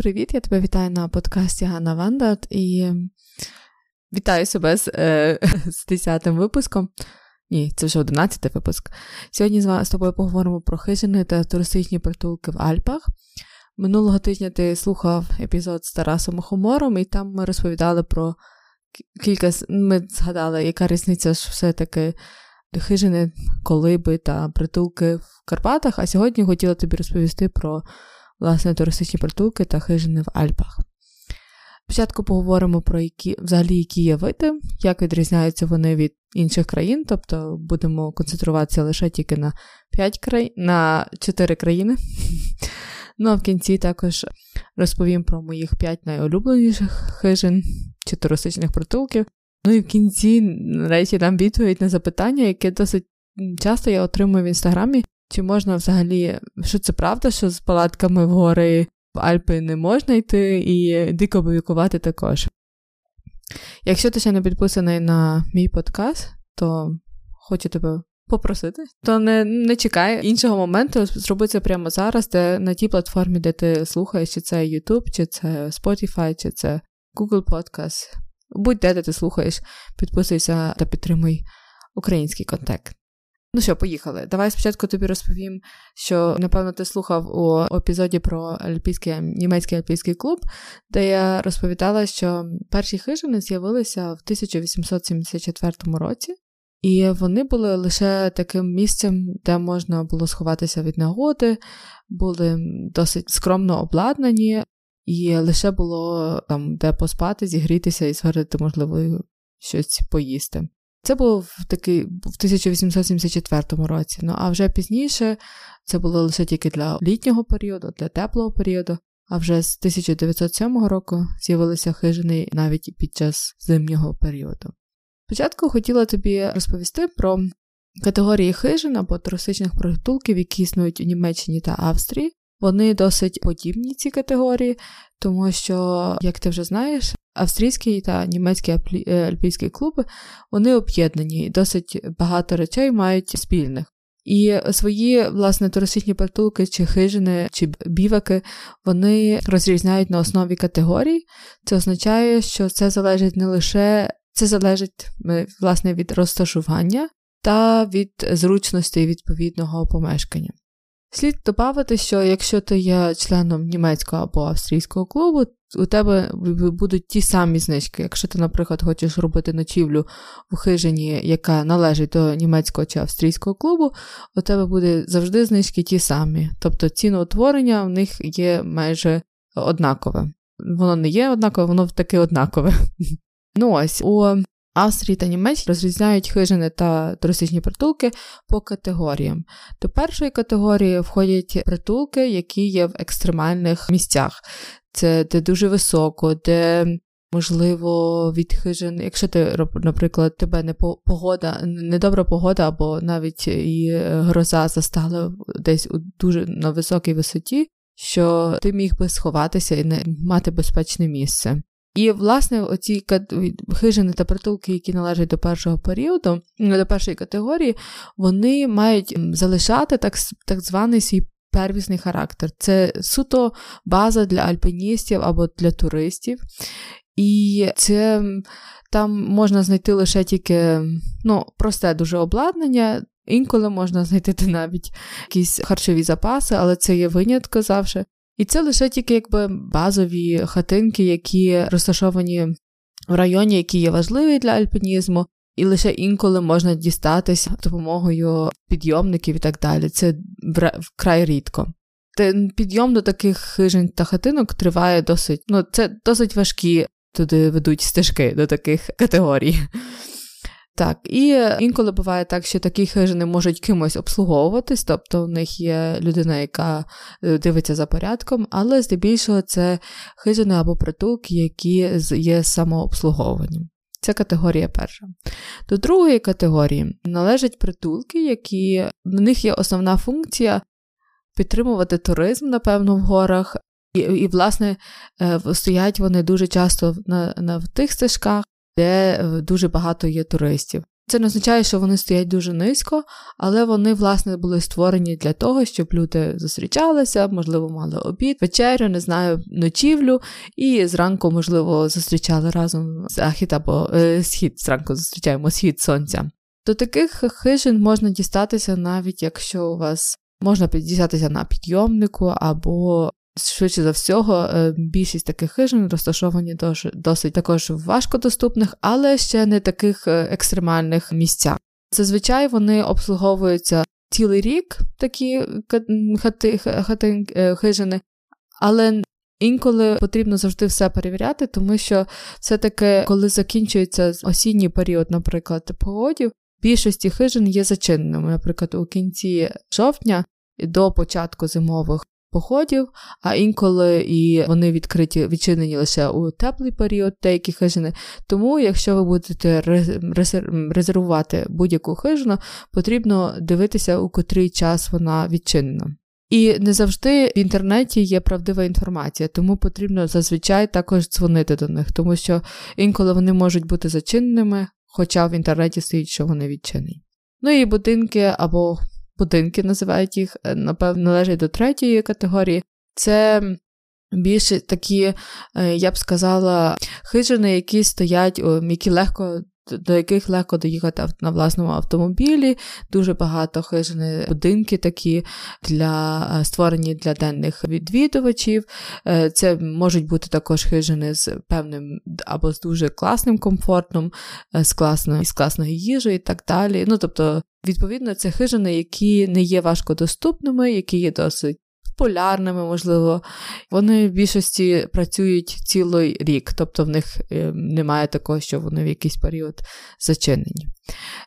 Привіт, я тебе вітаю на подкасті Ганна Вандат і вітаю себе з е, з 10-м випуском. Ні, це вже 11-й випуск. Сьогодні з, тобою поговоримо про хижини та туристичні притулки в Альпах. Минулого тижня ти слухав епізод з Тарасом Хумором, і там ми розповідали про кілька. Ми згадали, яка різниця ж все-таки хижини, колиби та притулки в Карпатах. А сьогодні хотіла тобі розповісти про власне туристичні притулки та хижини в Альпах. Спочатку поговоримо про які взагалі які є види, як відрізняються вони від інших країн, тобто будемо концентруватися лише тільки на 5 країн, на 4 країни. Ну а в кінці також розповім про моїх 5 найулюбленіших хижин чи туристичних притулків. Ну і в кінці, нарешті, дам відповідь на запитання, яке досить часто я отримую в інстаграмі. Чи можна взагалі, що це правда, що з палатками в гори в Альпи не можна йти і дико бойкувати також? Якщо ти ще не підписаний на мій подкаст, то хочу тебе попросити, то не не чекай іншого моменту, зроби це прямо зараз, де на тій платформі, де ти слухаєш, чи це YouTube, чи це Spotify, чи це Google Podcast. Будь-де де ти слухаєш, підписуйся та підтримуй український контент. Ну що, поїхали. Давай спочатку тобі розповім, що напевно ти слухав у епізоді про альпійський німецький альпійський клуб, де я розповідала, що перші хижини з'явилися в 1874 році, і вони були лише таким місцем, де можна було сховатися від нагоди, були досить скромно обладнані, і лише було там де поспати, зігрітися і зварити, можливо, щось поїсти. Це було в такий в 1874 році. Ну а вже пізніше це було лише тільки для літнього періоду, для теплого періоду. А вже з 1907 року з'явилися хижини навіть під час зимнього періоду. Спочатку хотіла тобі розповісти про категорії хижин або туристичних притулків, які існують у Німеччині та Австрії. Вони досить подібні ці категорії, тому що, як ти вже знаєш, австрійський та німецький е, альпійські клуби вони об'єднані і досить багато речей мають спільних. І свої, власне, туристичні притулки чи хижини, чи біваки вони розрізняють на основі категорій. Це означає, що це залежить не лише це залежить е, власне від розташування та від зручності відповідного помешкання. Слід додати, що якщо ти є членом німецького або австрійського клубу, у тебе будуть ті самі знижки. Якщо ти, наприклад, хочеш робити ночівлю в хижині, яка належить до німецького чи австрійського клубу, у тебе буде завжди знижки ті самі. Тобто ціноутворення в них є майже однакове. Воно не є однакове, воно таки однакове. Ну ось у Австрії та Німеччині розрізняють хижини та туристичні притулки по категоріям. До першої категорії входять притулки, які є в екстремальних місцях. Це де дуже високо, де. Можливо, від хижин, якщо ти, наприклад, тебе не погода, недобра погода, або навіть і гроза застала десь у дуже на високій висоті, що ти міг би сховатися і не мати безпечне місце. І, власне, оці хижини та притулки, які належать до першого періоду, до першої категорії, вони мають залишати так, так званий свій первісний характер. Це суто база для альпіністів або для туристів. І це там можна знайти лише тільки ну, просте дуже обладнання. Інколи можна знайти навіть якісь харчові запаси, але це є виняток завжди. І це лише тільки якби базові хатинки, які розташовані в районі, які є важливі для альпінізму, і лише інколи можна дістатися допомогою підйомників і так далі. Це вкрай рідко. Підйом до таких хижин та хатинок триває досить, ну, це досить важкі туди ведуть стежки до таких категорій. Так, і інколи буває так, що такі хижини можуть кимось обслуговуватись, тобто в них є людина, яка е, дивиться за порядком, але здебільшого це хижини або притулки, які є самообслуговуванням. Це категорія перша. До другої категорії належать притулки, які в них є основна функція підтримувати туризм, напевно, в горах. І, і власне, е, стоять вони дуже часто на, на в тих стежках, де е, дуже багато є туристів. Це не означає, що вони стоять дуже низько, але вони, власне, були створені для того, щоб люди зустрічалися, можливо, мали обід, вечерю, не знаю, ночівлю, і зранку, можливо, зустрічали разом захід або е, схід. Зранку зустрічаємо схід сонця. До таких хижин можна дістатися, навіть якщо у вас можна дістатися на підйомнику або Швидше за всього, е, більшість таких хижин розташовані досить також важкодоступних, але ще не таких е, екстремальних місцях. Зазвичай вони обслуговуються цілий рік, такі хати, хати е, хижини, але інколи потрібно завжди все перевіряти, тому що все-таки, коли закінчується осінній період, наприклад, погодів, більшості хижин є зачиненими. Наприклад, у кінці жовтня до початку зимових походів, а інколи і вони відкриті відчинені лише у теплий період, деякі хижини. Тому, якщо ви будете резервувати будь-яку хижину, потрібно дивитися, у котрий час вона відчинена. І не завжди в інтернеті є правдива інформація, тому потрібно зазвичай також дзвонити до них, тому що інколи вони можуть бути зачиненими, хоча в інтернеті стоїть, що вони відчинені. Ну і будинки або будинки називають їх, е, напевно, належать до третьої категорії. Це більше такі, е, я б сказала, хижини, які стоять, які легко. До яких легко доїхати на власному автомобілі, дуже багато хижини, будинки такі для е, створені для денних відвідувачів. Це можуть бути також хижини з певним або з дуже класним комфортом, з класною з класною їжею і так далі. Ну, тобто Відповідно, це хижини, які не є важкодоступними, які є досить популярними, можливо. Вони в більшості працюють цілий рік, тобто в них е, немає такого, що вони в якийсь період зачинені.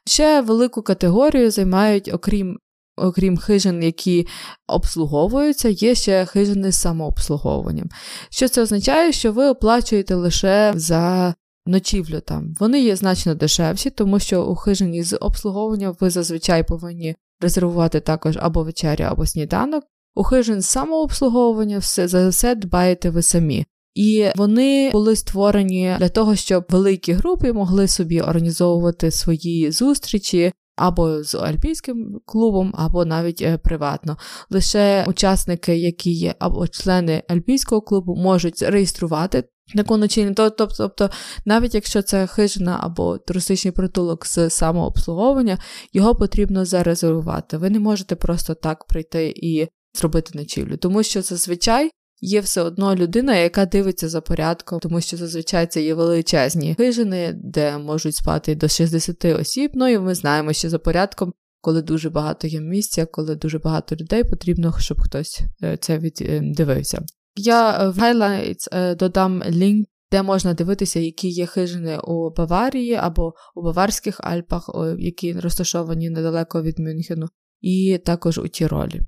Ще велику категорію займають, окрім. Окрім хижин, які обслуговуються, є ще хижини з самообслуговуванням. Що це означає, що ви оплачуєте лише за ночівлю там. Вони є значно дешевші, тому що у хижині з обслуговування ви зазвичай повинні резервувати також або вечерю, або сніданок. У хижин самообслуговування все за все дбаєте ви самі. І вони були створені для того, щоб великі групи могли собі організовувати свої зустрічі. Або з альпійським клубом, або навіть е, приватно. Лише учасники, які є або члени альпійського клубу, можуть реєструвати таку ночівлю. Тобто, тобто, навіть якщо це хижина або туристичний притулок з самообслуговування, його потрібно зарезервувати. Ви не можете просто так прийти і зробити ночівлю, тому що зазвичай. Є все одно людина, яка дивиться за порядком, тому що зазвичай це є величезні хижини, де можуть спати до 60 осіб. Ну і ми знаємо, що за порядком, коли дуже багато є місця, коли дуже багато людей, потрібно, щоб хтось е, це віддивився. Я е, в Highlights е, додам лінк, де можна дивитися, які є хижини у Баварії або у Баварських Альпах, які розташовані недалеко від Мюнхену, і також у Тіролі.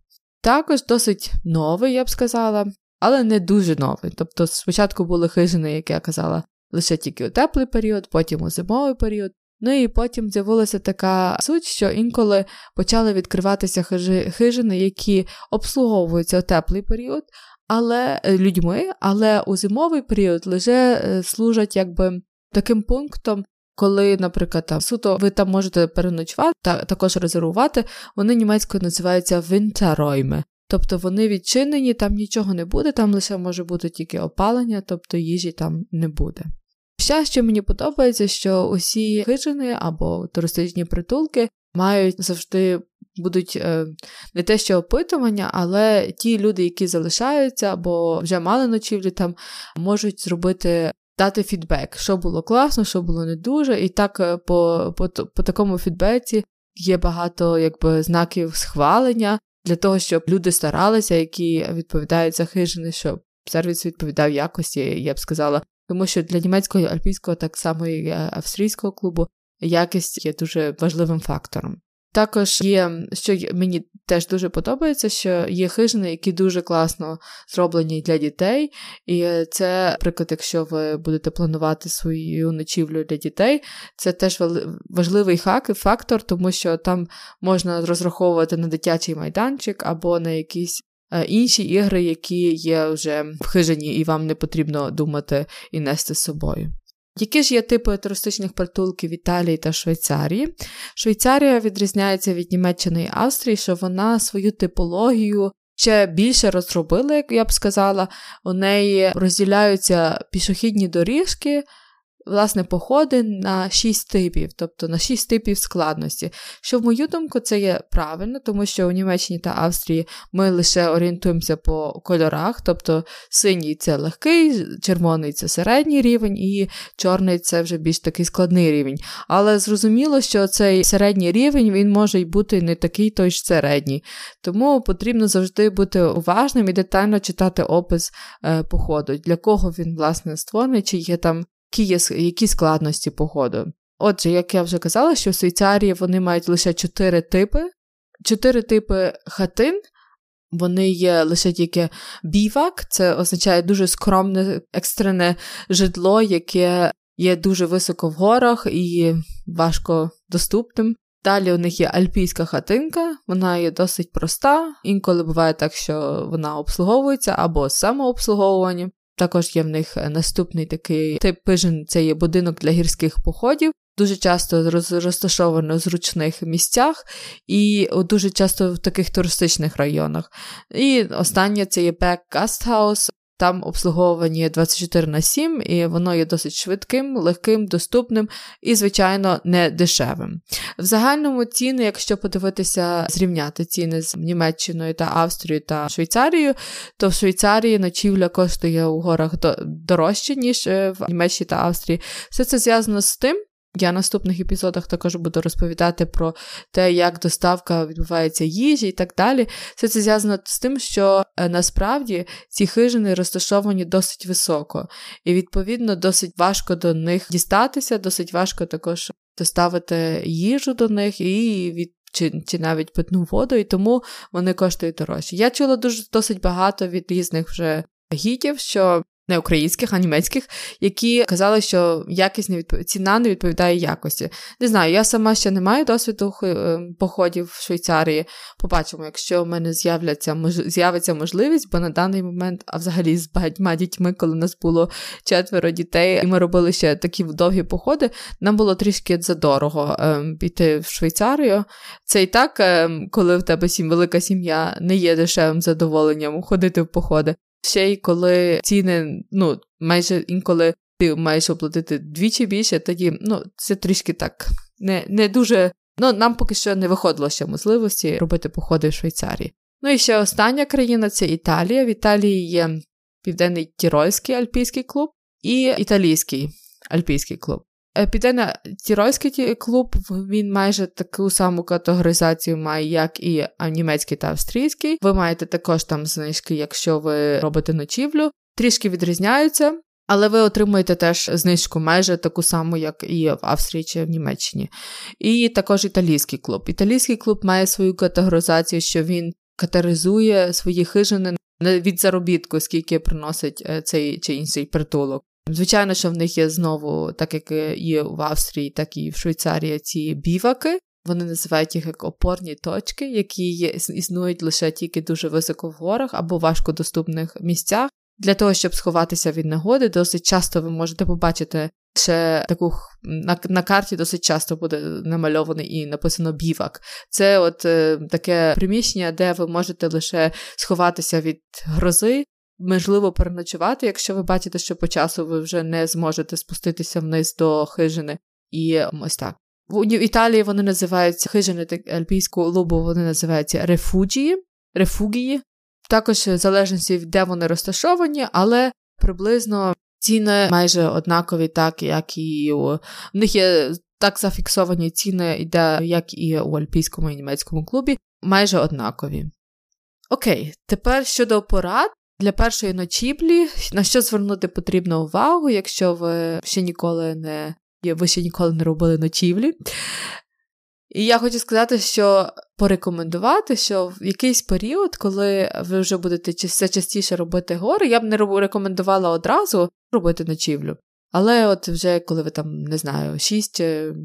Також досить новий, я б сказала, але не дуже новий. Тобто, спочатку були хижини, як я казала, лише тільки у теплий період, потім у зимовий період. Ну і потім з'явилася така суть, що інколи почали відкриватися хижини, які обслуговуються у теплий період, але е, людьми, але у зимовий період лише е, служать якби таким пунктом. Коли, наприклад, там суто ви там можете переночувати, та також резервувати, вони німецькою називаються вінтеройми. Тобто вони відчинені, там нічого не буде, там лише може бути тільки опалення, тобто їжі там не буде. Ще, що мені подобається, що усі хижини або туристичні притулки мають завжди будуть е, не те, що опитування, але ті люди, які залишаються або вже мали ночівлі, там можуть зробити. Дати фідбек, що було класно, що було не дуже, і так е, по по, по такому фідбеці є багато якби знаків схвалення для того, щоб люди старалися, які відповідають за хижини, щоб сервіс відповідав якості, я б сказала. Тому що для німецького альпійського, так само і австрійського клубу, якість є дуже важливим фактором. Також є, що мені теж дуже подобається, що є хижини, які дуже класно зроблені для дітей. І це, наприклад, якщо ви будете планувати свою ночівлю для дітей, це теж важливий хак і фактор, тому що там можна розраховувати на дитячий майданчик або на якісь. Е, інші ігри, які є вже в хижині, і вам не потрібно думати і нести з собою. Які ж є типи туристичних притулків Італії та Швейцарії? Швейцарія відрізняється від Німеччини і Австрії, що вона свою типологію ще більше розробила, як я б сказала. У неї розділяються пішохідні доріжки власне, походи на шість типів, тобто на шість типів складності. Що, в мою думку, це є правильно, тому що у Німеччині та Австрії ми лише орієнтуємося по кольорах, тобто синій це легкий, червоний це середній рівень, і чорний це вже більш такий складний рівень. Але зрозуміло, що цей середній рівень він може й бути не такий той ж середній. Тому потрібно завжди бути уважним і детально читати опис е, походу, для кого він, власне, створений, чи є там які є які складності походу. Отже, як я вже казала, що в Швейцарії вони мають лише чотири типи, чотири типи хатин. Вони є лише тільки бівак, це означає дуже скромне екстрене житло, яке є дуже високо в горах і важко доступним. Далі у них є альпійська хатинка, вона є досить проста. Інколи буває так, що вона обслуговується або самообслуговування. Також є в них е, наступний такий тип пижин це є будинок для гірських походів. Дуже часто розташовано в зручних місцях і дуже часто в таких туристичних районах. І останнє це є Back Gasthaus, там обслуговування 24 на 7, і воно є досить швидким, легким, доступним і, звичайно, не дешевим. В загальному ціни, якщо подивитися, зрівняти ціни з Німеччиною та Австрією та Швейцарією, то в Швейцарії ночівля коштує у горах дорожче, ніж е, в Німеччині та Австрії. Все це зв'язано з тим, я в наступних епізодах також буду розповідати про те, як доставка відбувається їжі і так далі. Все це зв'язано з тим, що е, насправді ці хижини розташовані досить високо, і, відповідно, досить важко до них дістатися, досить важко також доставити їжу до них і від. Чи чи навіть питну воду, і тому вони коштують дорожче. Я чула дуже досить багато від різних вже гідів, що не українських, а німецьких, які казали, що якість не відпов... ціна не відповідає якості. Не знаю, я сама ще не маю досвіду е, походів в Швейцарії. Побачимо, якщо в мене з'являться мож... з'явиться можливість, бо на даний момент, а взагалі з багатьма дітьми, коли нас було четверо дітей, і ми робили ще такі довгі походи, нам було трішки задорого ем, піти в Швейцарію. Це і так, ем, коли в тебе сім велика сім'я, не є дешевим задоволенням ходити в походи. Ще й коли ціни, ну, майже інколи ти маєш оплатити двічі більше, тоді ну, це трішки так не не дуже. Ну, нам поки що не виходило ще можливості робити походи в Швейцарії. Ну і ще остання країна це Італія. В Італії є Південний Тірольський альпійський клуб і італійський альпійський клуб. Е, Південно-Тірольський клуб він майже таку саму категоризацію має, як і німецький та австрійський. Ви маєте також там знижки, якщо ви робите ночівлю, трішки відрізняються. Але ви отримуєте теж знижку майже таку саму, як і в Австрії чи в Німеччині. І також італійський клуб. Італійський клуб має свою категоризацію, що він категоризує свої хижини від заробітку, скільки приносить е, цей чи інший притулок. Звичайно, що в них є знову, так як є в Австрії, так і в Швейцарії ці біваки. Вони називають їх як опорні точки, які існують лише тільки дуже високо в горах або важкодоступних місцях. Для того, щоб сховатися від негоди, досить часто ви можете побачити ще таку на на карті досить часто буде намальований і написано бівак. Це от е, таке приміщення, де ви можете лише сховатися від грози, можливо переночувати, якщо ви бачите, що по часу ви вже не зможете спуститися вниз до хижини. І ось так. В Італії вони називаються хижини альпійського лубу, вони називаються рефуджії, рефугії. Також в залежності де вони розташовані, але приблизно ціни майже однакові, так як і у в них є так зафіксовані ціни, як і у альпійському і німецькому клубі, майже однакові. Окей, тепер щодо порад, для першої ночівлі, на що звернути потрібно увагу, якщо ви ще ніколи не ви ще ніколи не робили ночівлі. І я хочу сказати, що порекомендувати, що в якийсь період, коли ви вже будете все частіше робити гори, я б не рекомендувала одразу робити ночівлю. Але от вже коли ви там, не знаю, 6, е,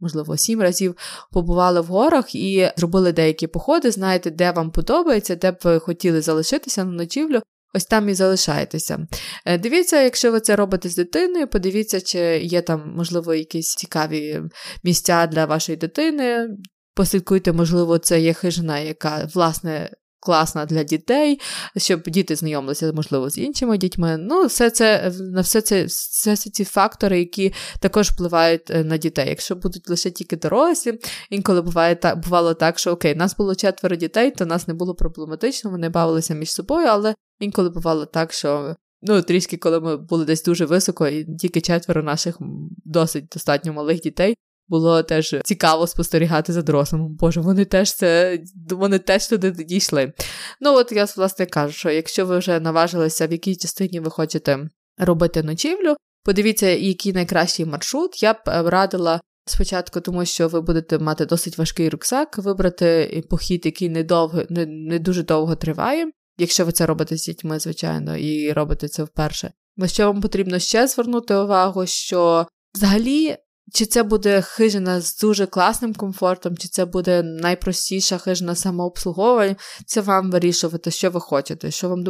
можливо, 7 разів побували в горах і зробили деякі походи, знаєте, де вам подобається, де б ви хотіли залишитися на ночівлю, ось там і залишайтеся. Е, дивіться, якщо ви це робите з дитиною, подивіться, чи є там, можливо, якісь цікаві місця для вашої дитини. Послідкуйте, можливо, це є хижина, яка, власне, класна для дітей, щоб діти знайомилися, можливо, з іншими дітьми. Ну, все це на все це все ці фактори, які також впливають е, на дітей. Якщо будуть лише тільки дорослі, інколи буває так, бувало так, що окей, нас було четверо дітей, то нас не було проблематично, вони бавилися між собою, але інколи бувало так, що. Ну, трішки, коли ми були десь дуже високо, і тільки четверо наших досить достатньо малих дітей було теж цікаво спостерігати за дорослими. Боже, вони теж це вони теж туди дійшли. Ну, от я власне кажу, що якщо ви вже наважилися, в якій частині ви хочете робити ночівлю, подивіться, який найкращий маршрут. Я б е, радила. Спочатку, тому що ви будете мати досить важкий рюкзак, вибрати похід, який не не, не дуже довго триває, якщо ви це робите з дітьми, звичайно, і робите це вперше. На що вам потрібно ще звернути увагу, що взагалі чи це буде хижина з дуже класним комфортом, чи це буде найпростіша хижина самообслуговування, це вам вирішувати, що ви хочете, що вам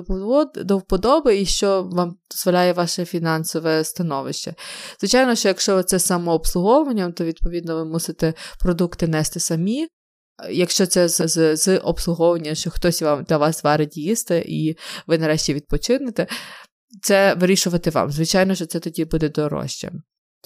до вподоби і що вам дозволяє ваше фінансове становище. Звичайно, що якщо це самообслуговування, то відповідно ви мусите продукти нести самі. Якщо це з, з, з обслуговування, що хтось вам для вас варить їсти, і ви нарешті відпочинете, це вирішувати вам. Звичайно, що це тоді буде дорожче.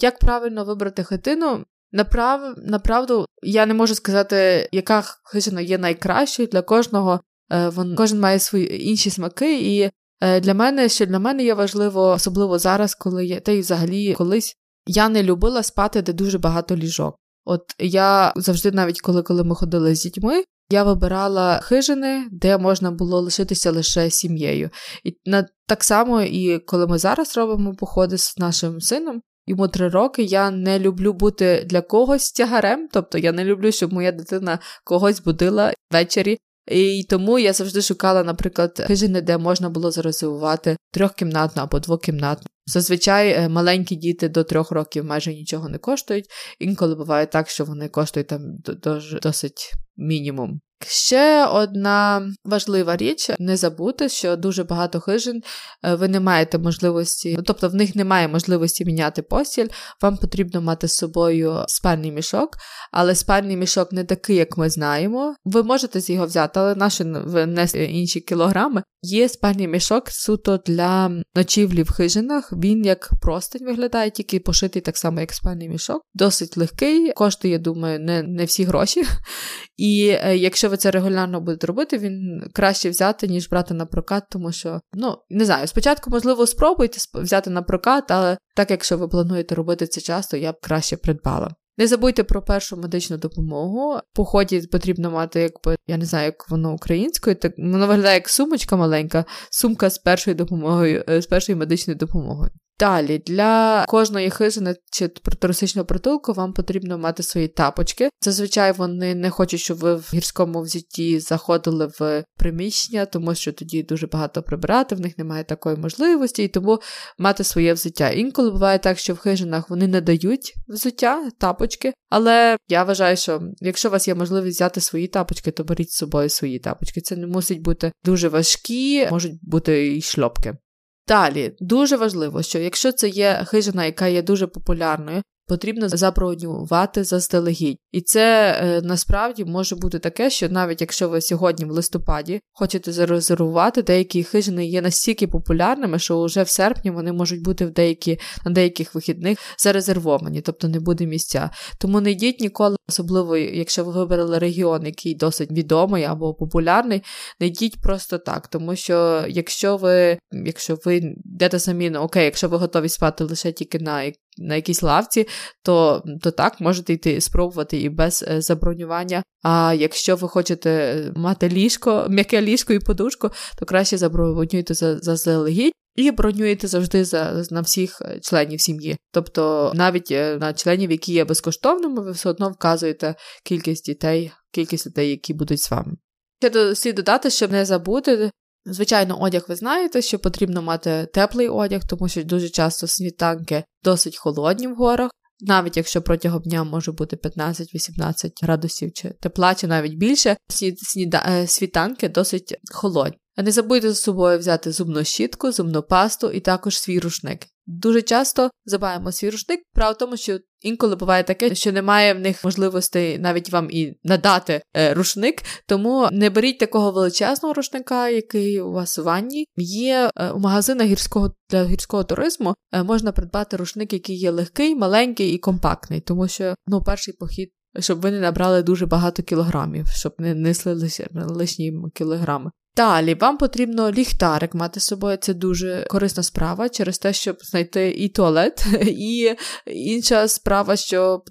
Як правильно вибрати хатину? Направ... Направду, я не можу сказати, яка хижина є найкращою для кожного. Е, вон, Кожен має свої інші смаки, і е, для мене, що для мене є важливо, особливо зараз, коли я та й взагалі колись я не любила спати, де дуже багато ліжок. От я завжди, навіть коли коли ми ходили з дітьми, я вибирала хижини, де можна було лишитися лише сім'єю. І на так само, і коли ми зараз робимо походи з нашим сином, йому три роки. Я не люблю бути для когось тягарем, тобто я не люблю, щоб моя дитина когось будила ввечері. І тому я завжди шукала, наприклад, хижини, де можна було зарезервувати трьохкімнатну або двокімнатну. Зазвичай е, маленькі діти до трьох років майже нічого не коштують. Інколи буває так, що вони коштують там досить мінімум. Ще одна важлива річ не забути, що дуже багато хижин е, ви не маєте можливості, ну, тобто в них немає можливості міняти постіль. Вам потрібно мати з собою спальний мішок, але спальний мішок не такий, як ми знаємо. Ви можете з його взяти, але наші внести інші кілограми. Є спальний мішок суто для ночівлі в хижинах. Він як простень виглядає, тільки пошитий так само, як спальний мішок. Досить легкий, коштує, думаю, не, не всі гроші. е, якщо ви це регулярно будете робити, він краще взяти, ніж брати на прокат, тому що, ну, не знаю, спочатку, можливо, спробуйте взяти на прокат, але так, якщо ви плануєте робити це часто, я б краще придбала. Не забудьте про першу медичну допомогу. По ході потрібно мати, якби я не знаю, як воно українською, так воно виглядає як сумочка маленька, сумка з першою допомогою, е, з першою медичною допомогою. Далі для кожної хижини чи туристичного притулку вам потрібно мати свої тапочки. Зазвичай вони не хочуть, щоб ви в гірському взутті заходили в приміщення, тому що тоді дуже багато прибирати, в них немає такої можливості, і тому мати своє взуття. Інколи буває так, що в хижинах вони не дають взуття, тапочки. Але я вважаю, що якщо у вас є можливість взяти свої тапочки, то беріть з собою свої тапочки. Це не мусить бути дуже важкі, можуть бути і шльопки. Далі. Дуже важливо, що якщо це є хижина, яка є дуже популярною, потрібно забронювати заздалегідь. І це е, насправді може бути таке, що навіть якщо ви сьогодні в листопаді хочете зарезервувати, деякі хижини є настільки популярними, що вже в серпні вони можуть бути в деякі, на деяких вихідних зарезервовані, тобто не буде місця. Тому не йдіть ніколи, особливо, якщо ви вибрали регіон, який досить відомий або популярний, не йдіть просто так. Тому що якщо ви якщо ви йдете самі, окей, якщо ви готові спати лише тільки на на якійсь лавці, то то так можете йти спробувати і без е, забронювання. А якщо ви хочете мати ліжко, м'яке ліжко і подушку, то краще забронюйте заздалегідь. І бронюєте завжди за на всіх е, членів сім'ї. Тобто навіть е, на членів, які є безкоштовними, ви все одно вказуєте кількість дітей, кількість дітей, які будуть з вами. Ще слід додати, щоб не забути. Звичайно, одяг ви знаєте, що потрібно мати теплий одяг, тому що дуже часто світанки досить холодні в горах, навіть якщо протягом дня може бути 15-18 градусів чи тепла, чи навіть більше, е, світанки досить холодні. Не забудьте з собою взяти зубну щітку, зубну пасту і також свій рушник. Дуже часто забуваємо свій рушник. Право в тому, що інколи буває таке, що немає в них можливостей навіть вам і надати е, рушник, тому не беріть такого величезного рушника, який у вас у ванні. Є е, у магазинах гірського для гірського туризму е, можна придбати рушник, який є легкий, маленький і компактний, тому що ну перший похід. Щоб ви не набрали дуже багато кілограмів, щоб не несли лишні кілограми. Далі вам потрібно ліхтарик мати з собою. Це дуже корисна справа через те, щоб знайти і туалет, і інша справа, щоб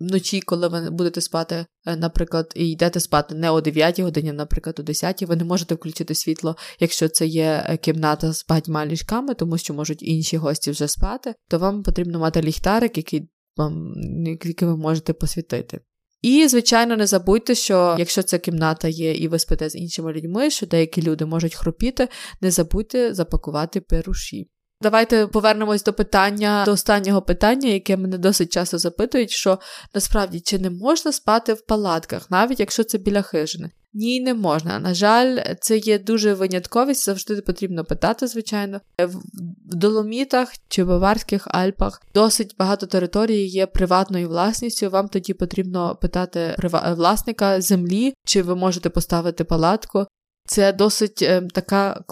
вночі, коли ви будете спати, е, наприклад, і йдете спати не о 9 годині, наприклад, о 10, ви не можете включити світло, якщо це є е, кімната з багатьма ліжками, тому що можуть інші гості вже спати, то вам потрібно мати ліхтарик, який вам який ви можете посвітити. І, звичайно, не забудьте, що якщо ця кімната є і ви спите з іншими людьми, що деякі люди можуть хропіти, не забудьте запакувати перуші. Давайте повернемось до питання, до останнього питання, яке мене досить часто запитують, що насправді чи не можна спати в палатках, навіть якщо це біля хижини. Ні, не можна. На жаль, це є дуже винятковість, завжди потрібно питати, звичайно. В Доломітах чи Баварських Альпах досить багато території є приватною власністю. Вам тоді потрібно питати власника землі, чи ви можете поставити палатку. Це досить е, така.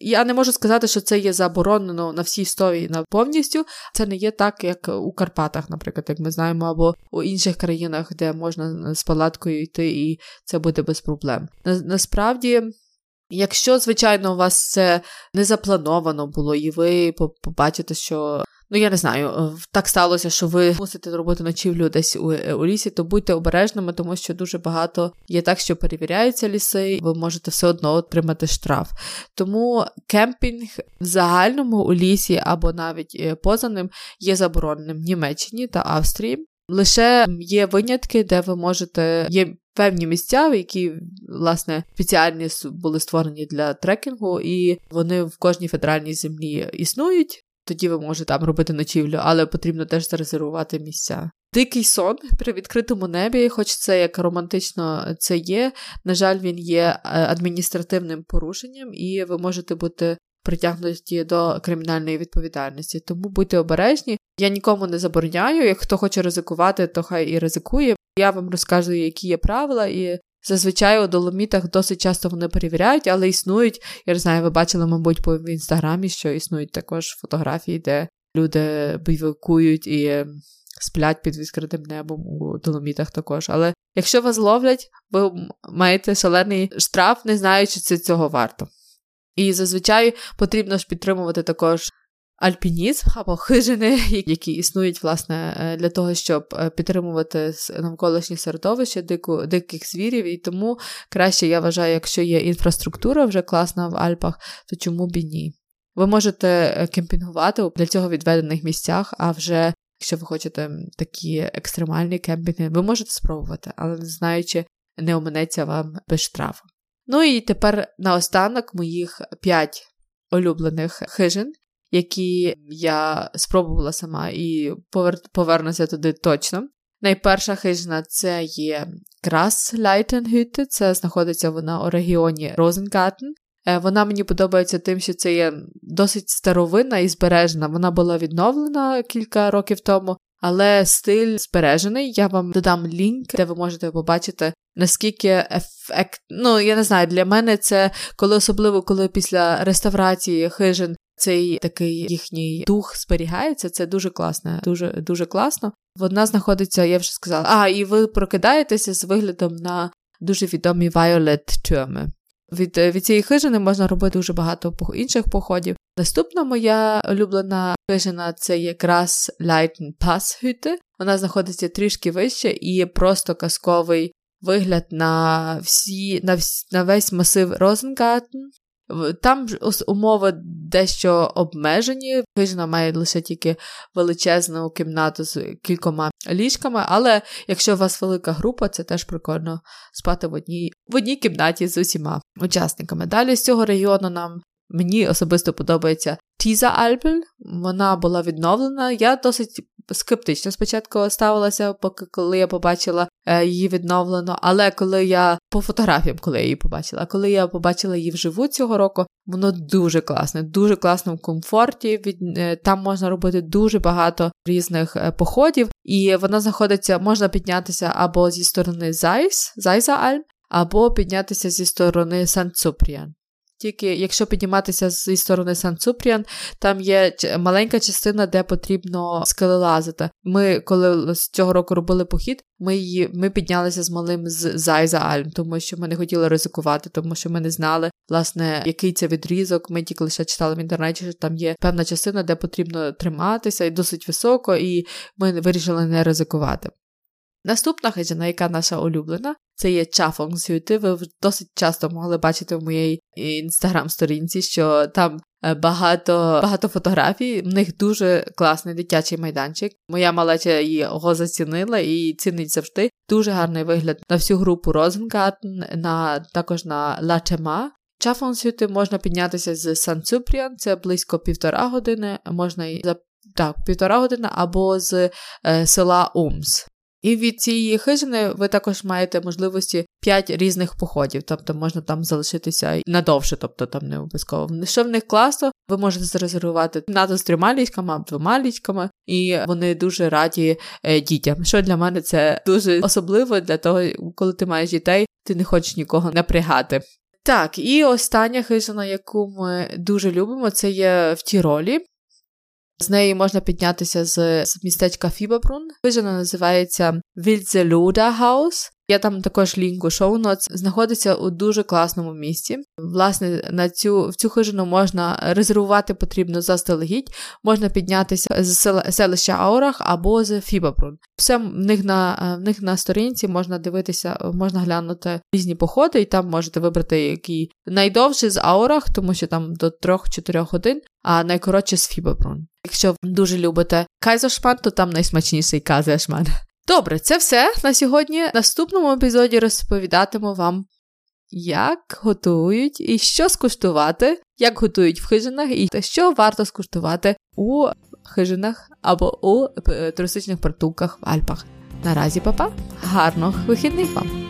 Я не можу сказати, що це є заборонено на всій історії на повністю. Це не є так, як у Карпатах, наприклад, як ми знаємо, або у інших країнах, де можна з палаткою йти, і це буде без проблем. На, насправді. Якщо, звичайно, у вас це не заплановано було, і ви побачите, що Ну, я не знаю, е, так сталося, що ви мусите робити ночівлю десь у, е, у лісі, то будьте обережними, тому що дуже багато є так, що перевіряються ліси, і ви можете все одно отримати штраф. Тому кемпінг в загальному у лісі або навіть е, поза ним є забороненим в Німеччині та Австрії. Лише є винятки, де ви можете. Є певні місця, які, власне, спеціальні були створені для трекінгу, і вони в кожній федеральній землі існують тоді ви можете там робити ночівлю, але потрібно теж зарезервувати місця. Дикий сон при відкритому небі, хоч це як романтично це є. На жаль, він є е, адміністративним порушенням, і ви можете бути притягнуті до кримінальної відповідальності. Тому будьте обережні. Я нікому не забороняю. Як хто хоче ризикувати, то хай і ризикує. Я вам розказую, які є правила, і Зазвичай у доломітах досить часто вони перевіряють, але існують, я не знаю, ви бачили, мабуть, в інстаграмі, що існують також фотографії, де люди бивакують і сплять під відкритим небом у доломітах також. Але якщо вас ловлять, ви маєте шалений штраф, не знаючи, це цього варто. І зазвичай потрібно ж підтримувати також альпінізм або хижини, які існують власне е, для того, щоб е, підтримувати навколишнє середовище дику, диких звірів. І тому краще я вважаю, якщо є інфраструктура вже класна в Альпах, то чому б і ні? Ви можете е, кемпінгувати для цього відведених місцях, а вже якщо ви хочете такі екстремальні кемпінги, ви можете спробувати, але не знаючи, не оминеться вам без штрафу. Ну і тепер наостанок моїх п'ять улюблених хижин, які я спробувала сама і повер... повернуся туди точно. Найперша хижина це є Грасляйтенгютте, це знаходиться вона у регіоні Розенгартен. Вона мені подобається тим, що це є досить старовинна і збережена. Вона була відновлена кілька років тому, але стиль збережений. Я вам додам лінк, де ви можете побачити, наскільки ефект. Ну, я не знаю, для мене це коли особливо коли після реставрації хижин цей такий їхній дух зберігається. Це дуже класно, дуже дуже класно. Вона знаходиться, я вже сказала. А, і ви прокидаєтеся з виглядом на дуже відомі Violet Türme. Від від цієї хижини можна робити дуже багато інших походів. Наступна моя улюблена хижина це якраз Leiten Passhütte. Вона знаходиться трішки вище і просто казковий вигляд на всі на, всі, на весь масив Розенгартен. Там умови дещо обмежені. Хижина має лише тільки величезну кімнату з кількома ліжками, але якщо у вас велика група, це теж прикольно спати в одній в одній кімнаті з усіма учасниками. Далі з цього регіону нам Мені особисто подобається Тірзер Альпль. Вона була відновлена. Я досить скептично спочатку ставилася, поки коли я побачила е, її відновлено. Але коли я по фотографіям, коли я її побачила, коли я побачила її вживу цього року, воно дуже класне, дуже класно в комфорті. Від е, там можна робити дуже багато різних е, походів, і вона знаходиться, можна піднятися або зі сторони Зайс, Зайза Альм, або піднятися зі сторони Сан-Цупріан. Тільки якщо підніматися зі сторони Сан-Цупріан, там є маленька частина, де потрібно скелелазити. Ми, коли з цього року робили похід, ми її ми піднялися з малим з Зайза Альм, тому що ми не хотіли ризикувати, тому що ми не знали, власне, який це відрізок. Ми тільки лише читали в інтернеті, що там є певна частина, де потрібно триматися і досить високо, і ми вирішили не ризикувати. Наступна хижина, яка наша улюблена, це є Чафонгютте. Ви досить часто могли бачити в моїй інстаграм-сторінці, що там е, багато багато фотографій. В них дуже класний дитячий майданчик. Моя малеча його зацінила і цінить завжди. Дуже гарний вигляд на всю групу Розенгартен, на також на Латемар. Чафонгютте можна піднятися з Санкт Ципріан, це близько півтора години, можна і за так, півтора години або з е, села Умс. І від цієї хижини ви також маєте можливості 5 різних походів, тобто можна там залишитися надовше, тобто там не обов'язково. Що в них класно, ви можете зарезервувати кімнату з трьома ліжками або двома ліжками, і вони дуже раді е, дітям. Що для мене це дуже особливо для того, коли ти маєш дітей, ти не хочеш нікого напрягати. Так, і остання хижина, яку ми дуже любимо, це є в Тіролі. З неї можна піднятися з, з містечка Фібабрун. Вижена називається Вільзелуда Хаус. Я там також лінку шоу-ноц, знаходиться у дуже класному місці. Власне, на цю в цю хижину можна резервувати потрібно заздалегідь, можна піднятися з селища Аурах або з Фібабрун. Все в них на в них на сторінці можна дивитися, можна глянути різні походи, і там можете вибрати який найдовший з Аурах, тому що там до 3-4 годин, а найкоротше з Фібабрун. Якщо дуже любите кайзершман, то там найсмачніший казершман. Добре, це все на сьогодні. В наступному епізоді розповідатиму вам, як готують і що скуштувати, як готують в хижинах, і що варто скуштувати у хижинах або у е, туристичних притулках в Альпах. Наразі, папа, гарних вихідних вам!